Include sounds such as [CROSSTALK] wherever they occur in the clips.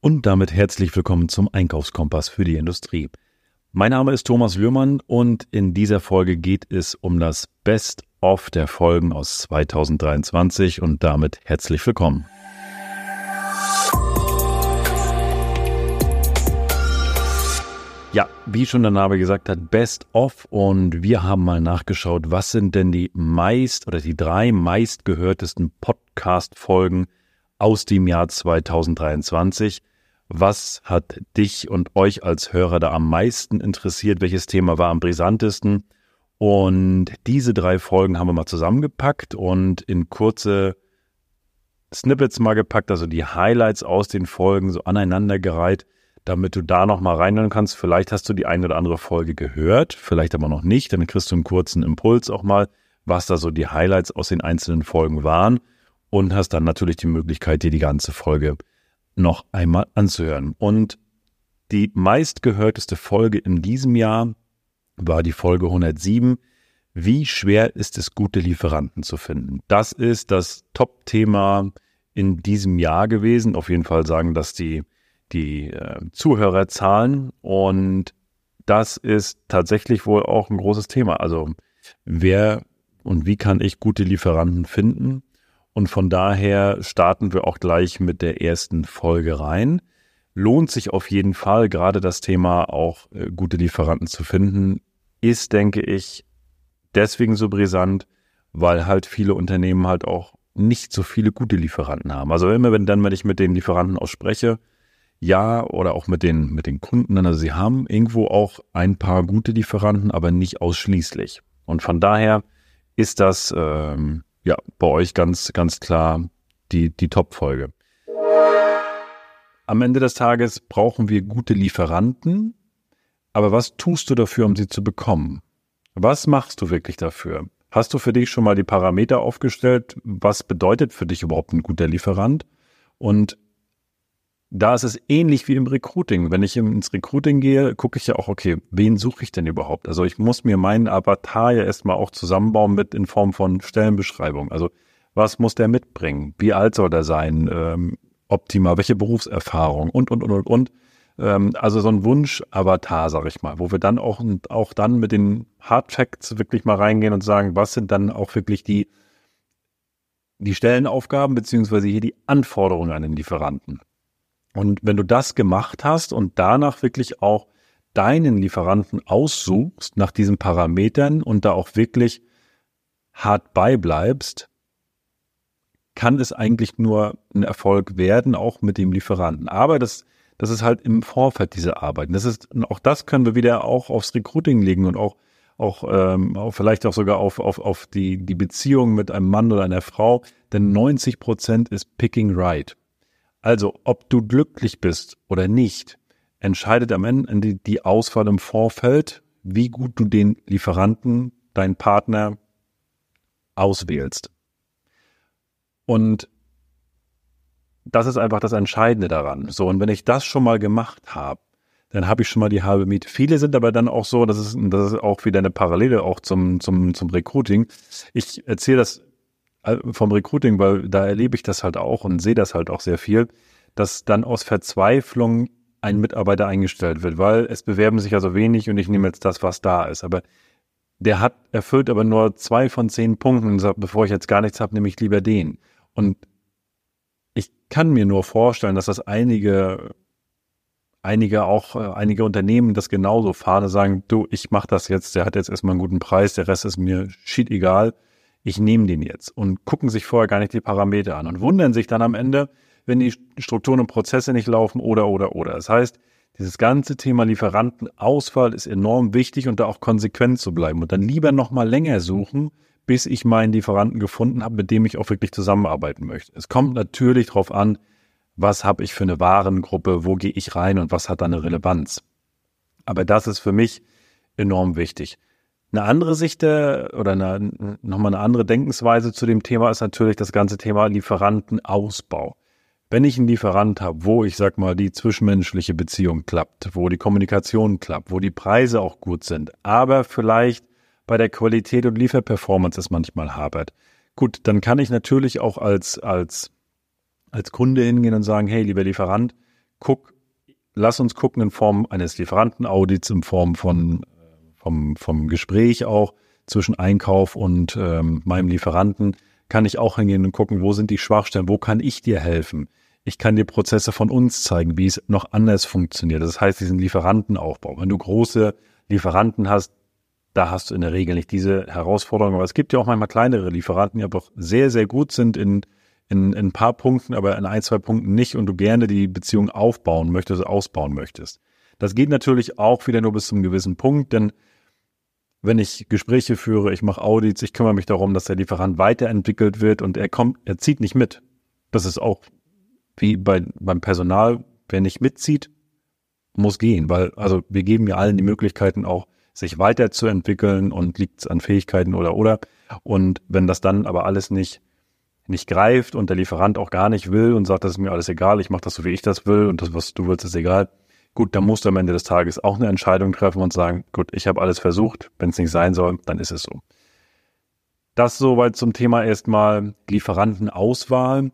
Und damit herzlich willkommen zum Einkaufskompass für die Industrie. Mein Name ist Thomas Lührmann und in dieser Folge geht es um das Best-of der Folgen aus 2023 und damit herzlich willkommen. Ja, wie schon der Name gesagt hat, Best of und wir haben mal nachgeschaut, was sind denn die meist oder die drei meistgehörtesten Podcast-Folgen aus dem Jahr 2023. Was hat dich und euch als Hörer da am meisten interessiert? Welches Thema war am brisantesten? Und diese drei Folgen haben wir mal zusammengepackt und in kurze Snippets mal gepackt, also die Highlights aus den Folgen so aneinandergereiht, damit du da noch mal reinhören kannst. Vielleicht hast du die eine oder andere Folge gehört, vielleicht aber noch nicht. Dann kriegst du einen kurzen Impuls auch mal, was da so die Highlights aus den einzelnen Folgen waren und hast dann natürlich die Möglichkeit, dir die ganze Folge noch einmal anzuhören. Und die meistgehörteste Folge in diesem Jahr war die Folge 107. Wie schwer ist es, gute Lieferanten zu finden? Das ist das Top-Thema in diesem Jahr gewesen. Auf jeden Fall sagen das die, die äh, Zuhörerzahlen. Und das ist tatsächlich wohl auch ein großes Thema. Also wer und wie kann ich gute Lieferanten finden? Und von daher starten wir auch gleich mit der ersten Folge rein. Lohnt sich auf jeden Fall, gerade das Thema auch äh, gute Lieferanten zu finden, ist, denke ich, deswegen so brisant, weil halt viele Unternehmen halt auch nicht so viele gute Lieferanten haben. Also immer wenn dann, wenn ich mit den Lieferanten auch spreche, ja, oder auch mit den, mit den Kunden, also sie haben irgendwo auch ein paar gute Lieferanten, aber nicht ausschließlich. Und von daher ist das ähm, ja, bei euch ganz, ganz klar die, die Top-Folge. Am Ende des Tages brauchen wir gute Lieferanten, aber was tust du dafür, um sie zu bekommen? Was machst du wirklich dafür? Hast du für dich schon mal die Parameter aufgestellt? Was bedeutet für dich überhaupt ein guter Lieferant? Und da ist es ähnlich wie im Recruiting. Wenn ich ins Recruiting gehe, gucke ich ja auch, okay, wen suche ich denn überhaupt? Also ich muss mir meinen Avatar ja erstmal auch zusammenbauen mit in Form von Stellenbeschreibung. Also was muss der mitbringen? Wie alt soll der sein? Ähm, optimal, welche Berufserfahrung und, und, und, und, und. Ähm, also so ein Wunsch-Avatar, sag ich mal, wo wir dann auch, auch dann mit den Hard Facts wirklich mal reingehen und sagen, was sind dann auch wirklich die, die Stellenaufgaben beziehungsweise hier die Anforderungen an den Lieferanten. Und wenn du das gemacht hast und danach wirklich auch deinen Lieferanten aussuchst nach diesen Parametern und da auch wirklich hart beibleibst, kann es eigentlich nur ein Erfolg werden, auch mit dem Lieferanten. Aber das, das ist halt im Vorfeld diese Arbeit. Das ist, auch das können wir wieder auch aufs Recruiting legen und auch, auch, ähm, auch vielleicht auch sogar auf, auf, auf die, die Beziehung mit einem Mann oder einer Frau. Denn 90 Prozent ist picking right. Also, ob du glücklich bist oder nicht, entscheidet am Ende die Auswahl im Vorfeld, wie gut du den Lieferanten, deinen Partner auswählst. Und das ist einfach das Entscheidende daran. So, und wenn ich das schon mal gemacht habe, dann habe ich schon mal die halbe Miete. Viele sind aber dann auch so, das ist, das ist auch wieder eine Parallele auch zum, zum, zum Recruiting. Ich erzähle das vom Recruiting, weil da erlebe ich das halt auch und sehe das halt auch sehr viel, dass dann aus Verzweiflung ein Mitarbeiter eingestellt wird, weil es bewerben sich ja so wenig und ich nehme jetzt das, was da ist. Aber der hat erfüllt aber nur zwei von zehn Punkten und sagt, bevor ich jetzt gar nichts habe, nehme ich lieber den. Und ich kann mir nur vorstellen, dass das einige, einige auch, äh, einige Unternehmen das genauso fahren, sagen, du, ich mache das jetzt, der hat jetzt erstmal einen guten Preis, der Rest ist mir shit egal ich nehme den jetzt und gucken sich vorher gar nicht die Parameter an und wundern sich dann am Ende, wenn die Strukturen und Prozesse nicht laufen oder, oder, oder. Das heißt, dieses ganze Thema Lieferantenauswahl ist enorm wichtig und da auch konsequent zu bleiben und dann lieber nochmal länger suchen, bis ich meinen Lieferanten gefunden habe, mit dem ich auch wirklich zusammenarbeiten möchte. Es kommt natürlich darauf an, was habe ich für eine Warengruppe, wo gehe ich rein und was hat da eine Relevanz. Aber das ist für mich enorm wichtig. Eine andere Sicht der, oder eine, nochmal eine andere Denkensweise zu dem Thema ist natürlich das ganze Thema Lieferantenausbau. Wenn ich einen Lieferant habe, wo ich sag mal die zwischenmenschliche Beziehung klappt, wo die Kommunikation klappt, wo die Preise auch gut sind, aber vielleicht bei der Qualität und Lieferperformance es manchmal hapert. Gut, dann kann ich natürlich auch als, als, als Kunde hingehen und sagen, hey, lieber Lieferant, guck, lass uns gucken in Form eines Lieferantenaudits, in Form von vom, vom Gespräch auch zwischen Einkauf und ähm, meinem Lieferanten, kann ich auch hingehen und gucken, wo sind die Schwachstellen, wo kann ich dir helfen? Ich kann dir Prozesse von uns zeigen, wie es noch anders funktioniert. Das heißt, diesen Lieferantenaufbau. Wenn du große Lieferanten hast, da hast du in der Regel nicht diese Herausforderung. Aber es gibt ja auch manchmal kleinere Lieferanten, die aber sehr, sehr gut sind in, in, in ein paar Punkten, aber in ein, zwei Punkten nicht und du gerne die Beziehung aufbauen möchtest, ausbauen möchtest. Das geht natürlich auch wieder nur bis zum gewissen Punkt, denn wenn ich Gespräche führe, ich mache Audits, ich kümmere mich darum, dass der Lieferant weiterentwickelt wird und er kommt, er zieht nicht mit. Das ist auch wie bei, beim Personal, wer nicht mitzieht, muss gehen, weil also wir geben ja allen die Möglichkeiten auch, sich weiterzuentwickeln und liegt es an Fähigkeiten oder oder. Und wenn das dann aber alles nicht nicht greift und der Lieferant auch gar nicht will und sagt, das ist mir alles egal, ich mache das so, wie ich das will und das, was du willst, ist egal, gut, dann musst du am Ende des Tages auch eine Entscheidung treffen und sagen, gut, ich habe alles versucht, wenn es nicht sein soll, dann ist es so. Das soweit zum Thema erstmal Lieferantenauswahl.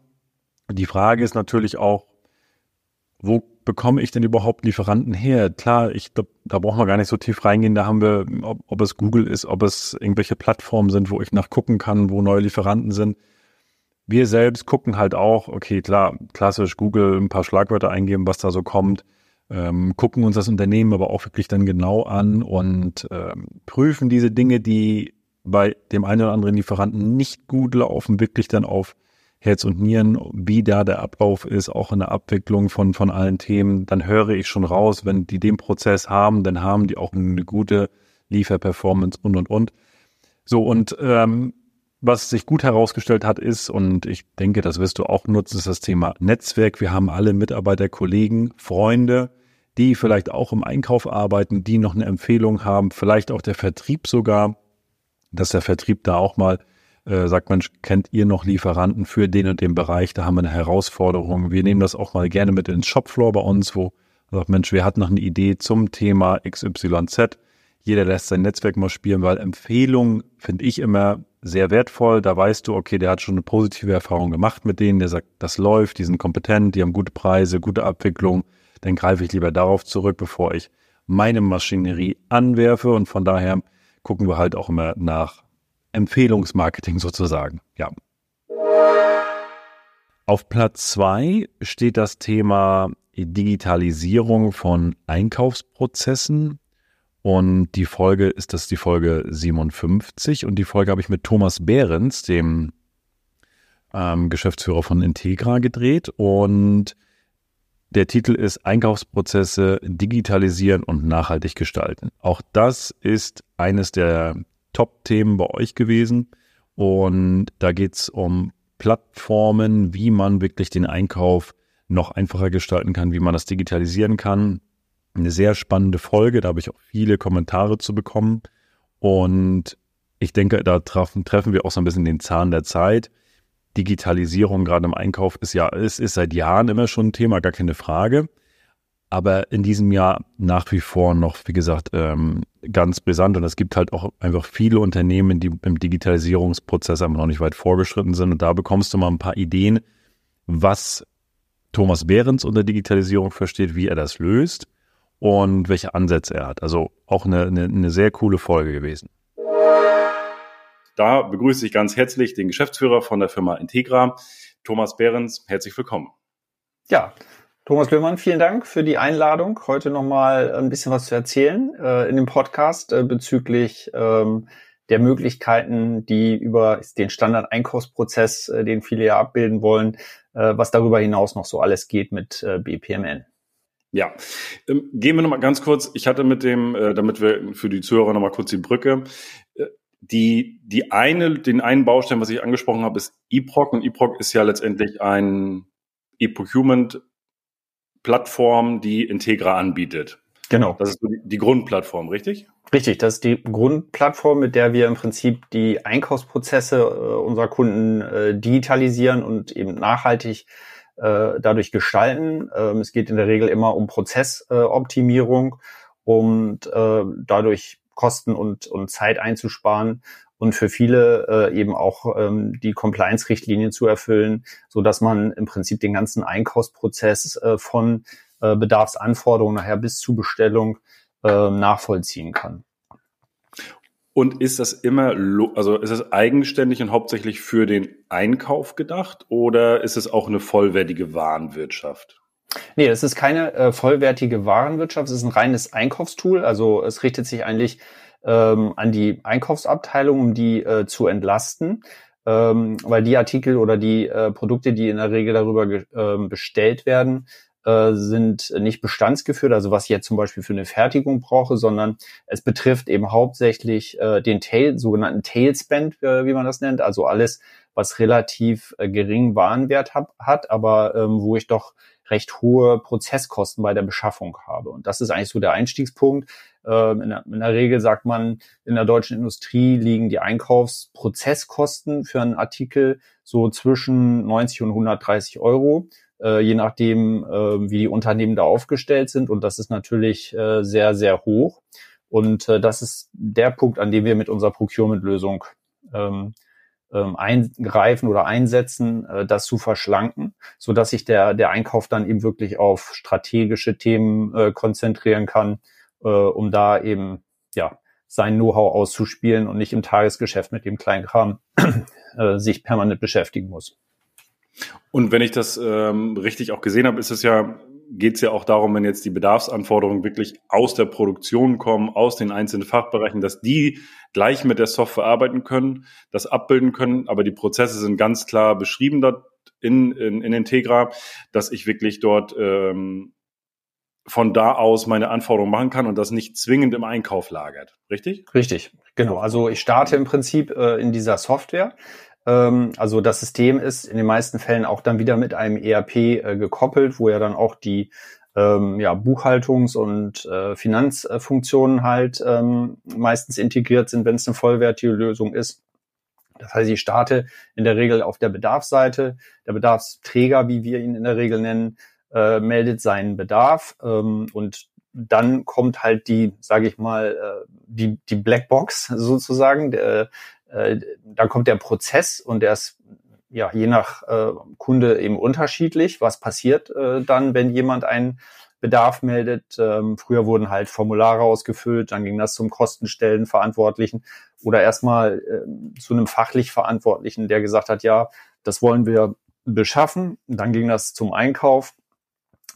Die Frage ist natürlich auch, wo bekomme ich denn überhaupt Lieferanten her? Klar, ich glaub, da brauchen wir gar nicht so tief reingehen. Da haben wir, ob, ob es Google ist, ob es irgendwelche Plattformen sind, wo ich nachgucken kann, wo neue Lieferanten sind. Wir selbst gucken halt auch, okay, klar, klassisch Google ein paar Schlagwörter eingeben, was da so kommt ähm, gucken uns das Unternehmen aber auch wirklich dann genau an und ähm, prüfen diese Dinge, die bei dem einen oder anderen Lieferanten nicht gut laufen, wirklich dann auf Herz und Nieren, wie da der Ablauf ist, auch in der Abwicklung von, von allen Themen, dann höre ich schon raus, wenn die den Prozess haben, dann haben die auch eine gute Lieferperformance und, und, und. So, und ähm, was sich gut herausgestellt hat, ist, und ich denke, das wirst du auch nutzen, ist das Thema Netzwerk. Wir haben alle Mitarbeiter, Kollegen, Freunde, die vielleicht auch im Einkauf arbeiten, die noch eine Empfehlung haben, vielleicht auch der Vertrieb sogar, dass der Vertrieb da auch mal äh, sagt, Mensch, kennt ihr noch Lieferanten für den und den Bereich? Da haben wir eine Herausforderung. Wir nehmen das auch mal gerne mit ins Shopfloor bei uns, wo sagt, Mensch, wir hatten noch eine Idee zum Thema XYZ. Jeder lässt sein Netzwerk mal spielen, weil Empfehlungen finde ich immer sehr wertvoll. Da weißt du, okay, der hat schon eine positive Erfahrung gemacht mit denen, der sagt, das läuft, die sind kompetent, die haben gute Preise, gute Abwicklung. Dann greife ich lieber darauf zurück, bevor ich meine Maschinerie anwerfe. Und von daher gucken wir halt auch immer nach Empfehlungsmarketing sozusagen. Ja. Auf Platz zwei steht das Thema Digitalisierung von Einkaufsprozessen. Und die Folge ist das die Folge 57 und die Folge habe ich mit Thomas Behrens, dem ähm, Geschäftsführer von Integra, gedreht. Und der Titel ist Einkaufsprozesse digitalisieren und nachhaltig gestalten. Auch das ist eines der Top-Themen bei euch gewesen. Und da geht es um Plattformen, wie man wirklich den Einkauf noch einfacher gestalten kann, wie man das digitalisieren kann eine sehr spannende Folge. Da habe ich auch viele Kommentare zu bekommen. Und ich denke, da treffen, treffen wir auch so ein bisschen den Zahn der Zeit. Digitalisierung gerade im Einkauf ist ja, es ist seit Jahren immer schon ein Thema, gar keine Frage. Aber in diesem Jahr nach wie vor noch, wie gesagt, ähm, ganz brisant. Und es gibt halt auch einfach viele Unternehmen, die im Digitalisierungsprozess einfach noch nicht weit vorgeschritten sind. Und da bekommst du mal ein paar Ideen, was Thomas Behrens unter Digitalisierung versteht, wie er das löst und welche Ansätze er hat. Also auch eine, eine, eine sehr coole Folge gewesen. Da begrüße ich ganz herzlich den Geschäftsführer von der Firma Integra, Thomas Behrens. Herzlich willkommen. Ja, Thomas Löhmann, vielen Dank für die Einladung, heute nochmal ein bisschen was zu erzählen äh, in dem Podcast äh, bezüglich ähm, der Möglichkeiten, die über den Standard-Einkaufsprozess, äh, den viele ja abbilden wollen, äh, was darüber hinaus noch so alles geht mit äh, BPMN. Ja, ähm, gehen wir nochmal ganz kurz. Ich hatte mit dem, äh, damit wir für die Zuhörer nochmal kurz die Brücke. Äh, die, die eine, den einen Baustein, was ich angesprochen habe, ist eProc. Und eProc ist ja letztendlich ein E-Procurement-Plattform, die Integra anbietet. Genau. Das ist die, die Grundplattform, richtig? Richtig, das ist die Grundplattform, mit der wir im Prinzip die Einkaufsprozesse äh, unserer Kunden äh, digitalisieren und eben nachhaltig äh, dadurch gestalten. Ähm, es geht in der Regel immer um Prozessoptimierung äh, und äh, dadurch Kosten und, und Zeit einzusparen und für viele äh, eben auch ähm, die Compliance-Richtlinien zu erfüllen, so dass man im Prinzip den ganzen Einkaufsprozess äh, von äh, Bedarfsanforderungen nachher bis zu Bestellung äh, nachvollziehen kann. Und ist das immer, also ist es eigenständig und hauptsächlich für den Einkauf gedacht oder ist es auch eine vollwertige Warenwirtschaft? Nee, es ist keine äh, vollwertige Warenwirtschaft, es ist ein reines Einkaufstool. Also es richtet sich eigentlich ähm, an die Einkaufsabteilung, um die äh, zu entlasten. Ähm, weil die Artikel oder die äh, Produkte, die in der Regel darüber äh, bestellt werden, äh, sind nicht bestandsgeführt, also was ich jetzt zum Beispiel für eine Fertigung brauche, sondern es betrifft eben hauptsächlich äh, den Tail, sogenannten Tailspend, äh, wie man das nennt, also alles, was relativ äh, geringen Warenwert hab, hat, aber ähm, wo ich doch recht hohe Prozesskosten bei der Beschaffung habe. Und das ist eigentlich so der Einstiegspunkt. Ähm, in, der, in der Regel sagt man, in der deutschen Industrie liegen die Einkaufsprozesskosten für einen Artikel so zwischen 90 und 130 Euro äh, je nachdem, äh, wie die Unternehmen da aufgestellt sind. Und das ist natürlich äh, sehr, sehr hoch. Und äh, das ist der Punkt, an dem wir mit unserer Procurement-Lösung ähm, ähm, eingreifen oder einsetzen, das zu verschlanken, so dass sich der, der Einkauf dann eben wirklich auf strategische Themen konzentrieren kann, um da eben ja sein Know-how auszuspielen und nicht im Tagesgeschäft mit dem Kleinkram äh, sich permanent beschäftigen muss. Und wenn ich das ähm, richtig auch gesehen habe, ist es ja, geht es ja auch darum, wenn jetzt die Bedarfsanforderungen wirklich aus der Produktion kommen, aus den einzelnen Fachbereichen, dass die gleich mit der Software arbeiten können, das abbilden können, aber die Prozesse sind ganz klar beschrieben dort in, in, in Integra, dass ich wirklich dort ähm, von da aus meine Anforderungen machen kann und das nicht zwingend im Einkauf lagert. Richtig? Richtig, genau. Also ich starte im Prinzip äh, in dieser Software. Ähm, also das System ist in den meisten Fällen auch dann wieder mit einem ERP äh, gekoppelt, wo ja dann auch die ähm, ja, Buchhaltungs- und äh, Finanzfunktionen halt ähm, meistens integriert sind, wenn es eine vollwertige Lösung ist. Das heißt, ich starte in der Regel auf der Bedarfsseite. Der Bedarfsträger, wie wir ihn in der Regel nennen, äh, meldet seinen Bedarf ähm, und dann kommt halt die, sage ich mal, äh, die, die Blackbox [LAUGHS] sozusagen, der, äh, dann kommt der Prozess und der ist ja je nach äh, Kunde eben unterschiedlich. Was passiert äh, dann, wenn jemand einen Bedarf meldet? Ähm, früher wurden halt Formulare ausgefüllt, dann ging das zum Kostenstellenverantwortlichen oder erstmal äh, zu einem fachlich Verantwortlichen, der gesagt hat, ja, das wollen wir beschaffen. Dann ging das zum Einkauf.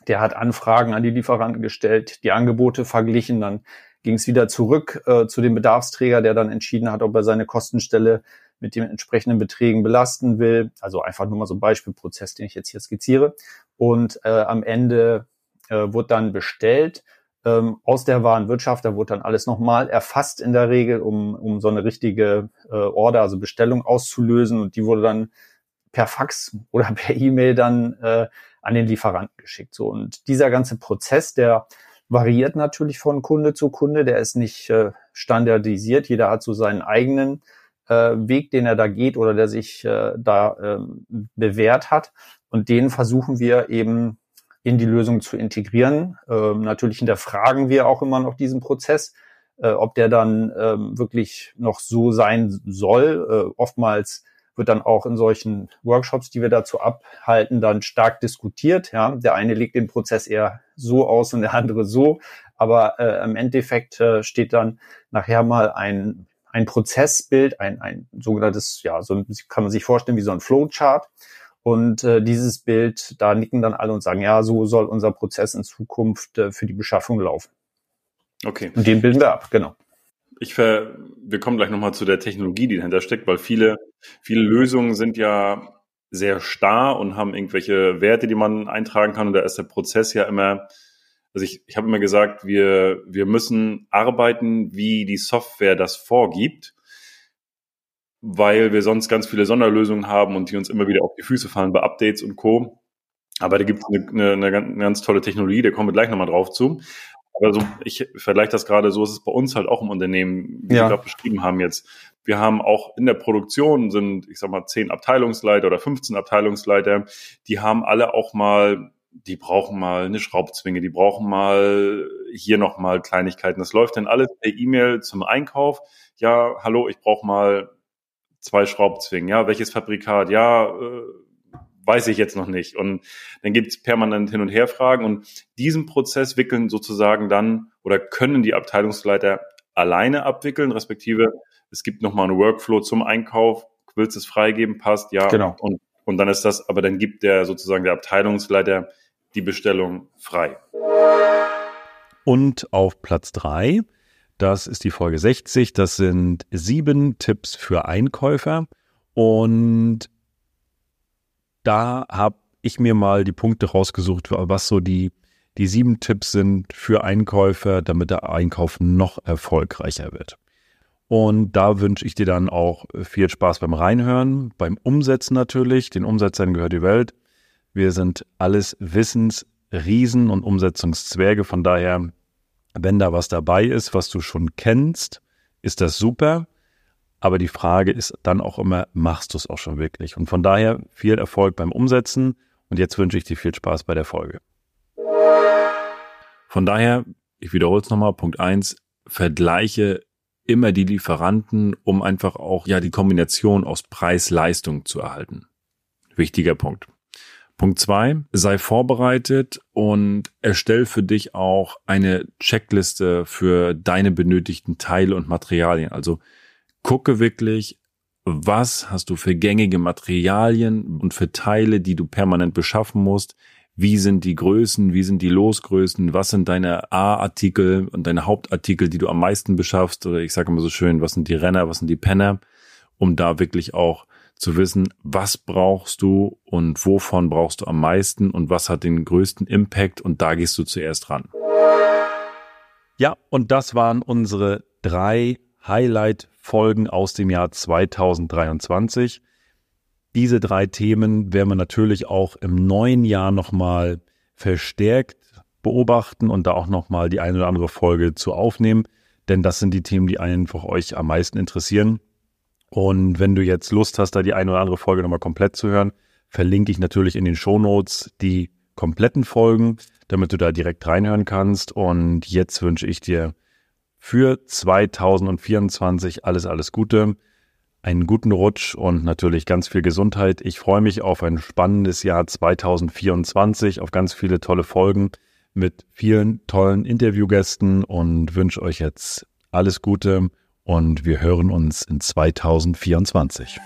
Der hat Anfragen an die Lieferanten gestellt, die Angebote verglichen, dann ging es wieder zurück äh, zu dem Bedarfsträger, der dann entschieden hat, ob er seine Kostenstelle mit den entsprechenden Beträgen belasten will. Also einfach nur mal so ein Beispielprozess, den ich jetzt hier skizziere. Und äh, am Ende äh, wurde dann bestellt ähm, aus der Warenwirtschaft. Da wurde dann alles nochmal erfasst in der Regel, um, um so eine richtige äh, Order, also Bestellung auszulösen. Und die wurde dann per Fax oder [LAUGHS] per E-Mail dann äh, an den Lieferanten geschickt. So und dieser ganze Prozess, der variiert natürlich von Kunde zu Kunde. Der ist nicht äh, standardisiert. Jeder hat so seinen eigenen äh, Weg, den er da geht oder der sich äh, da äh, bewährt hat. Und den versuchen wir eben in die Lösung zu integrieren. Ähm, natürlich hinterfragen wir auch immer noch diesen Prozess, äh, ob der dann ähm, wirklich noch so sein soll. Äh, oftmals wird dann auch in solchen Workshops, die wir dazu abhalten, dann stark diskutiert. Ja, der eine legt den Prozess eher so aus und der andere so, aber äh, im Endeffekt äh, steht dann nachher mal ein ein Prozessbild, ein, ein sogenanntes, ja, so kann man sich vorstellen wie so ein Flowchart. Und äh, dieses Bild, da nicken dann alle und sagen, ja, so soll unser Prozess in Zukunft äh, für die Beschaffung laufen. Okay. Und den bilden wir ab, genau ich ver, wir kommen gleich nochmal zu der Technologie, die dahinter steckt, weil viele, viele Lösungen sind ja sehr starr und haben irgendwelche Werte, die man eintragen kann. Und da ist der Prozess ja immer, also ich, ich habe immer gesagt, wir, wir müssen arbeiten, wie die Software das vorgibt, weil wir sonst ganz viele Sonderlösungen haben und die uns immer wieder auf die Füße fallen bei Updates und Co. Aber da gibt es eine, eine, eine, ganz tolle Technologie, da kommen wir gleich nochmal drauf zu. Aber so, ich vergleiche das gerade so, ist es bei uns halt auch im Unternehmen, wie ja. Sie gerade beschrieben haben jetzt. Wir haben auch in der Produktion sind, ich sag mal, zehn Abteilungsleiter oder 15 Abteilungsleiter, die haben alle auch mal, die brauchen mal eine Schraubzwinge, die brauchen mal hier nochmal Kleinigkeiten. Das läuft dann alles per E-Mail zum Einkauf. Ja, hallo, ich brauche mal zwei Schraubzwingen. Ja, welches Fabrikat? Ja, äh, weiß ich jetzt noch nicht. Und dann gibt es permanent Hin- und Herfragen und diesen Prozess wickeln sozusagen dann oder können die Abteilungsleiter alleine abwickeln, respektive es gibt nochmal einen Workflow zum Einkauf, willst du es freigeben, passt, ja. Genau. Und, und dann ist das, aber dann gibt der sozusagen der Abteilungsleiter die Bestellung frei. Und auf Platz drei, das ist die Folge 60, das sind sieben Tipps für Einkäufer. Und da habe ich mir mal die Punkte rausgesucht, was so die, die sieben Tipps sind für Einkäufer, damit der Einkauf noch erfolgreicher wird. Und da wünsche ich dir dann auch viel Spaß beim Reinhören, beim Umsetzen natürlich. Den Umsetzern gehört die Welt. Wir sind alles Wissensriesen und Umsetzungszwerge. Von daher, wenn da was dabei ist, was du schon kennst, ist das super. Aber die Frage ist dann auch immer, machst du es auch schon wirklich? Und von daher viel Erfolg beim Umsetzen. Und jetzt wünsche ich dir viel Spaß bei der Folge. Von daher, ich wiederhole es nochmal, Punkt eins: vergleiche immer die Lieferanten, um einfach auch ja die Kombination aus Preis-Leistung zu erhalten. Wichtiger Punkt. Punkt zwei, sei vorbereitet und erstell für dich auch eine Checkliste für deine benötigten Teile und Materialien. Also gucke wirklich, was hast du für gängige Materialien und für Teile, die du permanent beschaffen musst, wie sind die Größen, wie sind die Losgrößen, was sind deine A-Artikel und deine Hauptartikel, die du am meisten beschaffst, oder ich sage immer so schön, was sind die Renner, was sind die Penner, um da wirklich auch zu wissen, was brauchst du und wovon brauchst du am meisten und was hat den größten Impact? Und da gehst du zuerst ran. Ja, und das waren unsere drei Highlight-Folgen aus dem Jahr 2023. Diese drei Themen werden wir natürlich auch im neuen Jahr nochmal verstärkt beobachten und da auch nochmal die eine oder andere Folge zu aufnehmen, denn das sind die Themen, die einfach euch am meisten interessieren. Und wenn du jetzt Lust hast, da die eine oder andere Folge nochmal komplett zu hören, verlinke ich natürlich in den Show Notes die kompletten Folgen, damit du da direkt reinhören kannst. Und jetzt wünsche ich dir für 2024 alles, alles Gute einen guten Rutsch und natürlich ganz viel Gesundheit. Ich freue mich auf ein spannendes Jahr 2024, auf ganz viele tolle Folgen mit vielen tollen Interviewgästen und wünsche euch jetzt alles Gute und wir hören uns in 2024.